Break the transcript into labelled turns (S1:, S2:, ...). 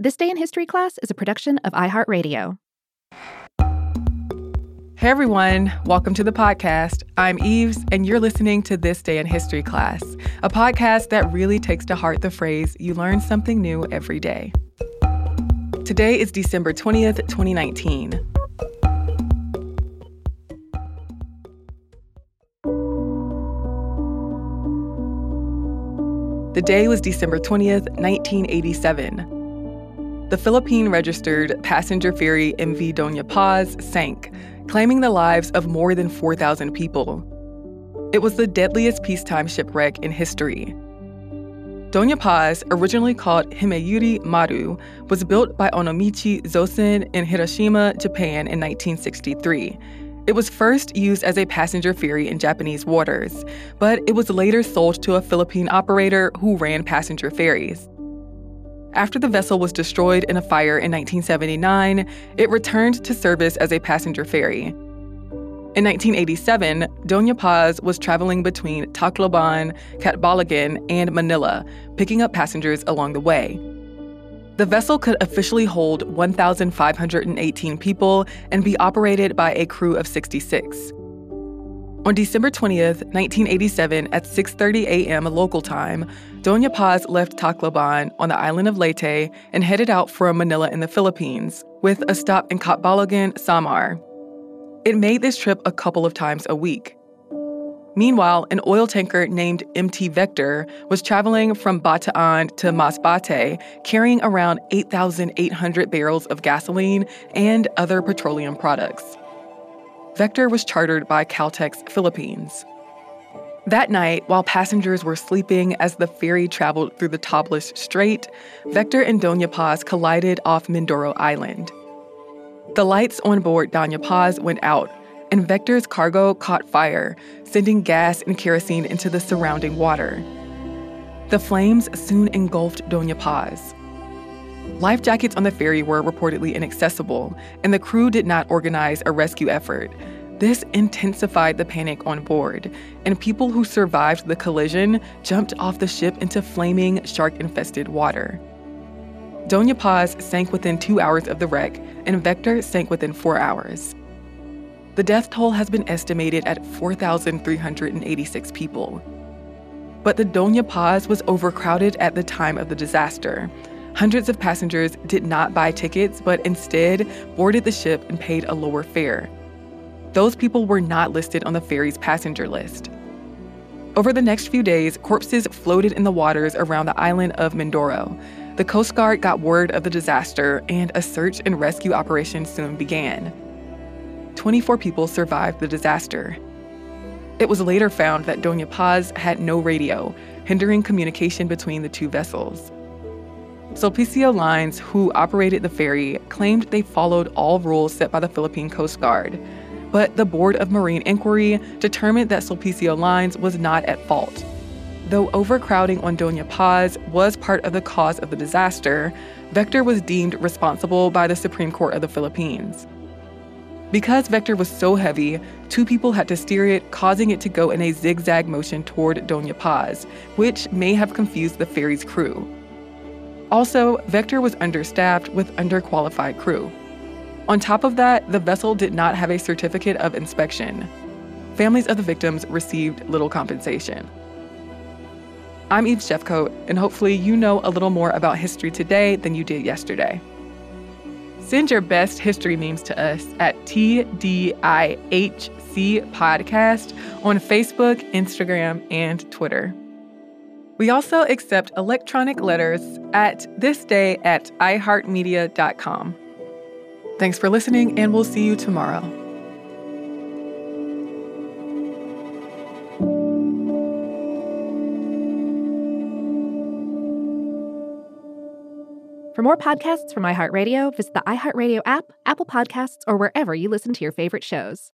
S1: This Day in History class is a production of iHeartRadio.
S2: Hey everyone, welcome to the podcast. I'm Eves, and you're listening to This Day in History class, a podcast that really takes to heart the phrase, you learn something new every day. Today is December 20th, 2019. The day was December 20th, 1987. The Philippine registered passenger ferry MV Doña Paz sank, claiming the lives of more than 4,000 people. It was the deadliest peacetime shipwreck in history. Doña Paz, originally called Himeyuri Maru, was built by Onomichi Zosen in Hiroshima, Japan in 1963 it was first used as a passenger ferry in Japanese waters, but it was later sold to a Philippine operator who ran passenger ferries. After the vessel was destroyed in a fire in 1979, it returned to service as a passenger ferry. In 1987, Doña Paz was traveling between Tacloban, Catbalogan, and Manila, picking up passengers along the way. The vessel could officially hold 1,518 people and be operated by a crew of 66. On December 20th, 1987, at 6:30 a.m. local time, Doña Paz left Tacloban on the island of Leyte and headed out for Manila in the Philippines, with a stop in Catbalogan, Samar. It made this trip a couple of times a week. Meanwhile, an oil tanker named MT Vector was traveling from Bataan to Masbate, carrying around 8,800 barrels of gasoline and other petroleum products. Vector was chartered by Caltex Philippines. That night, while passengers were sleeping as the ferry traveled through the Tablas strait, Vector and Doña Paz collided off Mindoro Island. The lights on board Doña Paz went out, and Vector's cargo caught fire, sending gas and kerosene into the surrounding water. The flames soon engulfed Doña Paz. Life jackets on the ferry were reportedly inaccessible, and the crew did not organize a rescue effort. This intensified the panic on board, and people who survived the collision jumped off the ship into flaming, shark infested water. Doña Paz sank within two hours of the wreck, and Vector sank within four hours. The death toll has been estimated at 4,386 people. But the Doña Paz was overcrowded at the time of the disaster. Hundreds of passengers did not buy tickets, but instead boarded the ship and paid a lower fare. Those people were not listed on the ferry's passenger list. Over the next few days, corpses floated in the waters around the island of Mindoro. The Coast Guard got word of the disaster, and a search and rescue operation soon began. 24 people survived the disaster. It was later found that Doña Paz had no radio, hindering communication between the two vessels. Sulpicio Lines, who operated the ferry, claimed they followed all rules set by the Philippine Coast Guard. But the Board of Marine Inquiry determined that Sulpicio Lines was not at fault. Though overcrowding on Doña Paz was part of the cause of the disaster, Vector was deemed responsible by the Supreme Court of the Philippines. Because Vector was so heavy, two people had to steer it, causing it to go in a zigzag motion toward Doña Paz, which may have confused the ferry's crew. Also, Vector was understaffed with underqualified crew. On top of that, the vessel did not have a certificate of inspection. Families of the victims received little compensation. I'm Eve Jeffcoat, and hopefully you know a little more about history today than you did yesterday. Send your best history memes to us at TDIHC Podcast on Facebook, Instagram, and Twitter. We also accept electronic letters at thisday at iheartmedia.com. Thanks for listening, and we'll see you tomorrow.
S1: For more podcasts from iHeartRadio, visit the iHeartRadio app, Apple Podcasts, or wherever you listen to your favorite shows.